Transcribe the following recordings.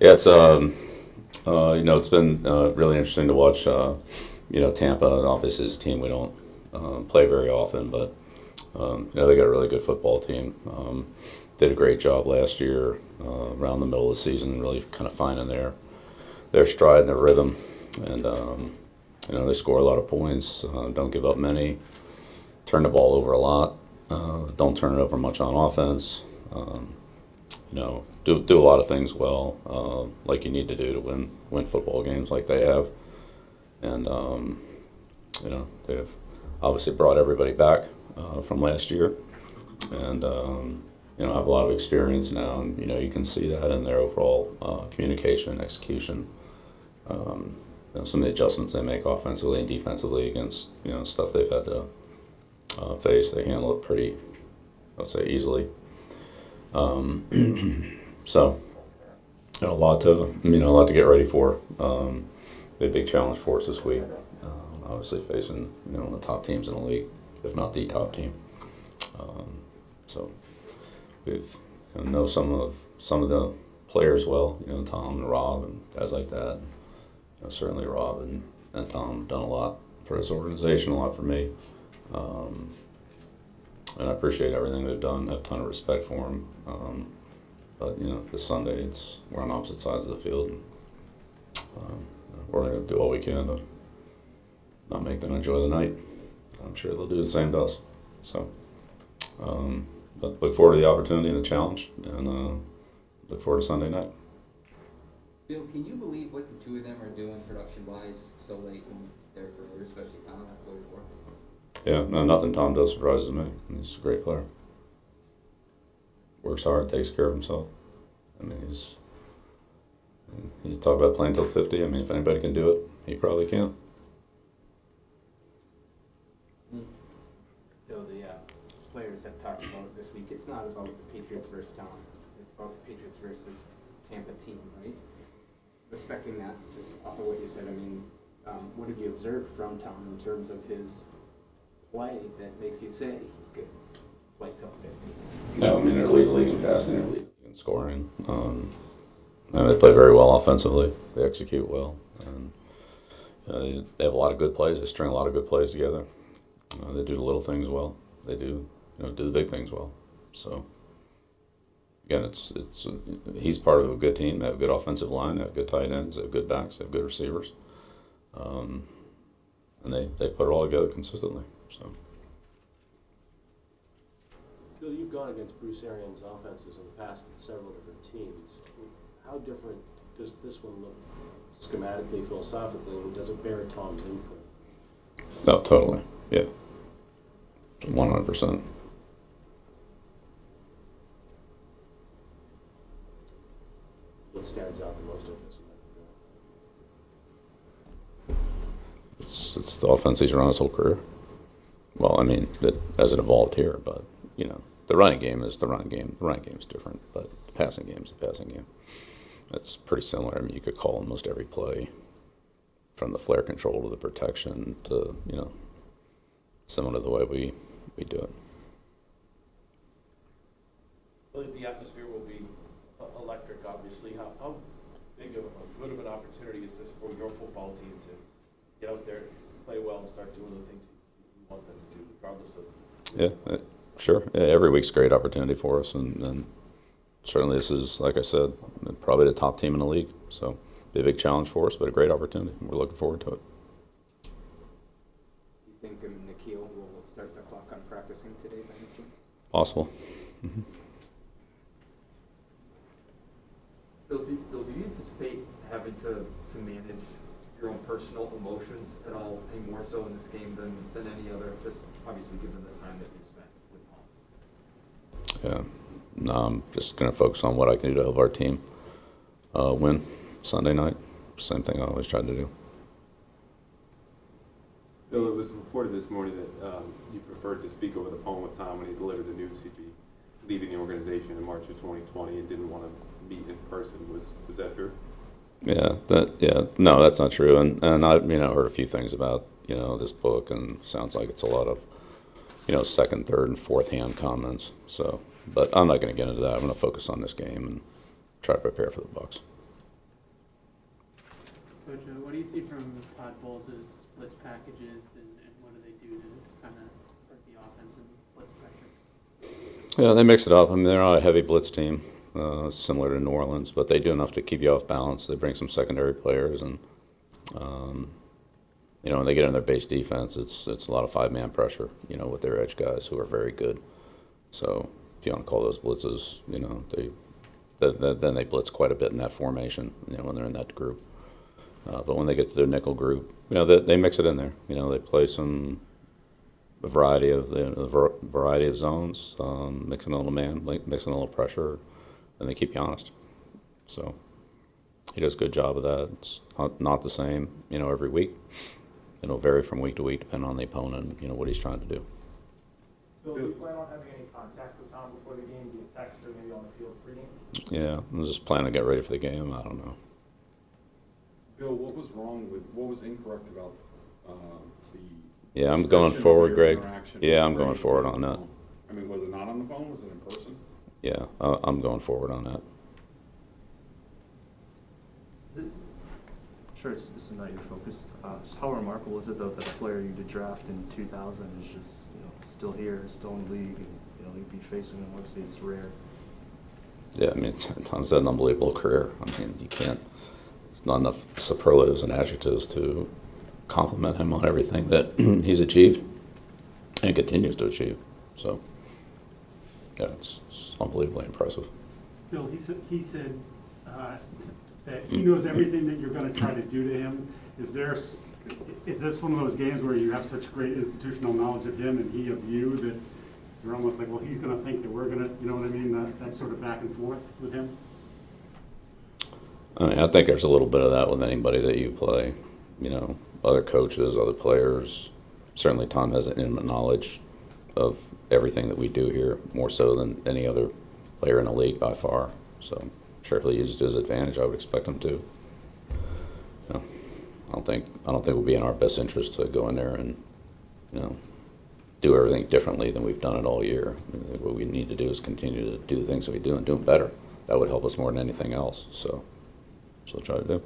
Yeah, it's um, uh, you know, it's been uh, really interesting to watch. Uh, you know, Tampa obviously is a team we don't uh, play very often, but um, you know they got a really good football team. Um, did a great job last year uh, around the middle of the season, really kind of finding their their stride and their rhythm, and um, you know they score a lot of points, uh, don't give up many, turn the ball over a lot, uh, don't turn it over much on offense. You know, do do a lot of things well, uh, like you need to do to win win football games, like they have, and um, you know they've obviously brought everybody back uh, from last year, and um, you know I have a lot of experience now, and you know you can see that in their overall uh, communication execution. Um, you know, some of the adjustments they make offensively and defensively against you know stuff they've had to uh, face, they handle it pretty, I'd say, easily. Um, so, a lot to you know a lot to get ready for. Um, a big challenge for us this week. Um, obviously, facing you know the top teams in the league, if not the top team. Um, so, we've you know, know some of some of the players well. You know, Tom and Rob and guys like that. You know, certainly, Rob and, and Tom done a lot for this organization, a lot for me. Um, and I appreciate everything they've done. I have a ton of respect for them. Um, but you know, this Sunday, it's we're on opposite sides of the field. And, um, we're going to do all we can to not make them enjoy the night. I'm sure they'll do the same to us. So, um, but look forward to the opportunity and the challenge, and uh, look forward to Sunday night. Bill, can you believe what the two of them are doing production-wise so late in their career, especially Tom at 44? Yeah, no, nothing Tom does surprises me. He's a great player. Works hard, takes care of himself. I mean, he's. You talk about playing till 50. I mean, if anybody can do it, he probably can. Though the uh, players have talked about this week, it's not about the Patriots versus Tom. It's about the Patriots versus Tampa team, right? Respecting that, just off of what you said, I mean, um, what have you observed from Tom in terms of his play that makes you say he could play till 50? No, I mean, they're leading league in passing, they're leading in scoring. Um, and they play very well offensively. They execute well, and you know, they, have a lot of good plays. They string a lot of good plays together. Uh, they do the little things well. They do, you know, do the big things well. So again, it's it's he's part of a good team. They have a good offensive line. They have good tight ends. They have good backs. They have good receivers. Um, and they, they put it all together consistently. So. Bill, you've gone against Bruce Arians' offenses in the past with several different teams. How different does this one look schematically, philosophically, and does it bear Tom's input? No, totally. Yeah. 100%. What stands out the most of this? It's, it's the offense he's run his whole career. Well, I mean, as it evolved here, but, you know, the running game is the running game. The running game is different, but the passing game is the passing game. It's pretty similar. I mean, you could call almost every play from the flare control to the protection to, you know, similar to the way we, we do it. The atmosphere will be electric, obviously. How, how big of a good of an opportunity is this for your football team to get out there, play well, and start doing the things you want to do, regardless of Yeah, uh, sure. Yeah, every week's a great opportunity for us, and, and certainly this is, like I said, probably the top team in the league. So, be a big challenge for us, but a great opportunity. We're looking forward to it. Do you think um, N'Keal will start the clock on practicing today by any chance? Possible. hmm Bill, do, Bill, do you anticipate having to, to manage your own personal emotions at all, any more so in this game than, than any other, just obviously given the time that you spent with Tom? Yeah. No, I'm just going to focus on what I can do to help our team uh, win Sunday night. Same thing I always tried to do. Bill, it was reported this morning that um, you preferred to speak over the phone with Tom when he delivered the news he'd be leaving the organization in March of 2020 and didn't want to meet in person. Was was that true? Yeah, that yeah, no, that's not true. And and I you know heard a few things about you know this book, and sounds like it's a lot of you know second, third, and fourth hand comments. So, but I'm not going to get into that. I'm going to focus on this game and try to prepare for the Bucks. Coach, uh, what do you see from Todd Bowles' blitz packages and, and what do they do to kind of hurt the offense and blitz pressure? Yeah, they mix it up. I mean, they're not a heavy blitz team, uh, similar to New Orleans, but they do enough to keep you off balance. They bring some secondary players, and um, you know, when they get in their base defense, it's it's a lot of five man pressure. You know, with their edge guys who are very good. So if you want to call those blitzes, you know, they th- th- then they blitz quite a bit in that formation. You know, when they're in that group. Uh, but when they get to their nickel group, you know, they, they mix it in there. You know, they play some a variety of the variety of zones, um, mixing a little man, mixing a little pressure, and they keep you honest. So he does a good job of that. It's not, not the same, you know, every week. It'll vary from week to week depending on the opponent, you know, what he's trying to do. Bill, do you plan on having any contact with Tom before the game, via text or maybe on the field pregame? Yeah, I'm just planning to get ready for the game. I don't know. Bill, what was wrong with, what was incorrect about uh, the? Yeah, I'm going forward, Greg. Yeah, I'm going forward on on that. I mean, was it not on the phone? Was it in person? Yeah, I, I'm going forward on that. Is it, sure, it's, this is not your focus. Uh, just how remarkable is it though that a player you did draft in 2000 is just you know still here, still in the league, and you know you'd be facing him? Obviously, it's rare. Yeah, I mean, Tom's had an unbelievable career. I mean, you can't, there's not enough superlatives and adjectives to compliment him on everything that he's achieved and continues to achieve. So, yeah, it's, it's unbelievably impressive. Bill, he said, he said uh, that he knows everything that you're going to try to do to him. Is there, is this one of those games where you have such great institutional knowledge of him and he of you that you're almost like, well, he's going to think that we're going to, you know what I mean? That, that sort of back and forth with him? I mean, I think there's a little bit of that with anybody that you play. You know, other coaches, other players. Certainly, Tom has an intimate knowledge of everything that we do here, more so than any other player in the league by far. So, he used his advantage, I would expect him to. You know, I don't think I don't think it would be in our best interest to go in there and, you know, do everything differently than we've done it all year. What we need to do is continue to do the things that we do and do them better. That would help us more than anything else. So, so try to do.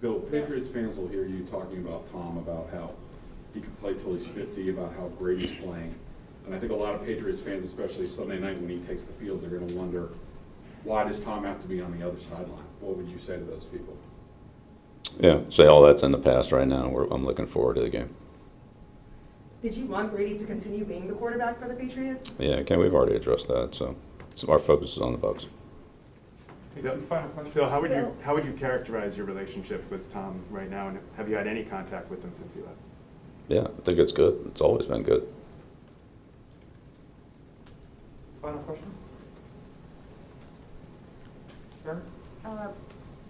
Bill, Patriots fans will hear you talking about Tom, about how he can play till he's 50, about how great he's playing. And I think a lot of Patriots fans, especially Sunday night when he takes the field, they're going to wonder, why does Tom have to be on the other sideline? What would you say to those people? Yeah, say all that's in the past right now. We're, I'm looking forward to the game. Did you want Brady to continue being the quarterback for the Patriots? Yeah, okay, we've already addressed that. So, so our focus is on the Bucks. Bill, final question. Bill, how would you, how would you characterize your relationship with Tom right now, and have you had any contact with him since he left? Yeah, I think it's good. It's always been good. Final question? Sharon? Uh,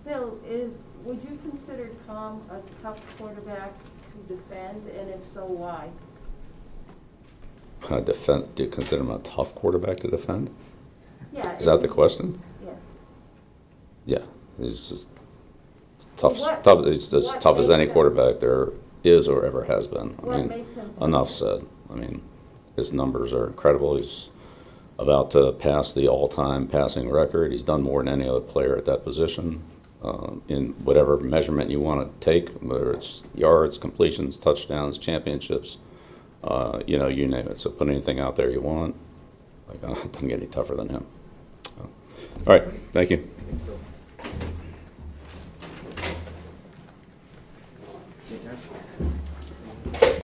Bill, is, would you consider Tom a tough quarterback to defend, and if so, why? Uh, defend, do you consider him a tough quarterback to defend? Yeah. Is that the question? Yeah. Yeah, he's just tough. What- tough he's as tough as any makes him- quarterback there is or ever has been. I What mean, makes him enough said. I mean, his numbers are incredible. He's about to pass the all-time passing record. He's done more than any other player at that position. Um, in whatever measurement you want to take, whether it's yards, completions, touchdowns, championships, uh, you know, you name it. So put anything out there you want. Like, it doesn't get any tougher than him. So, all right, thank you.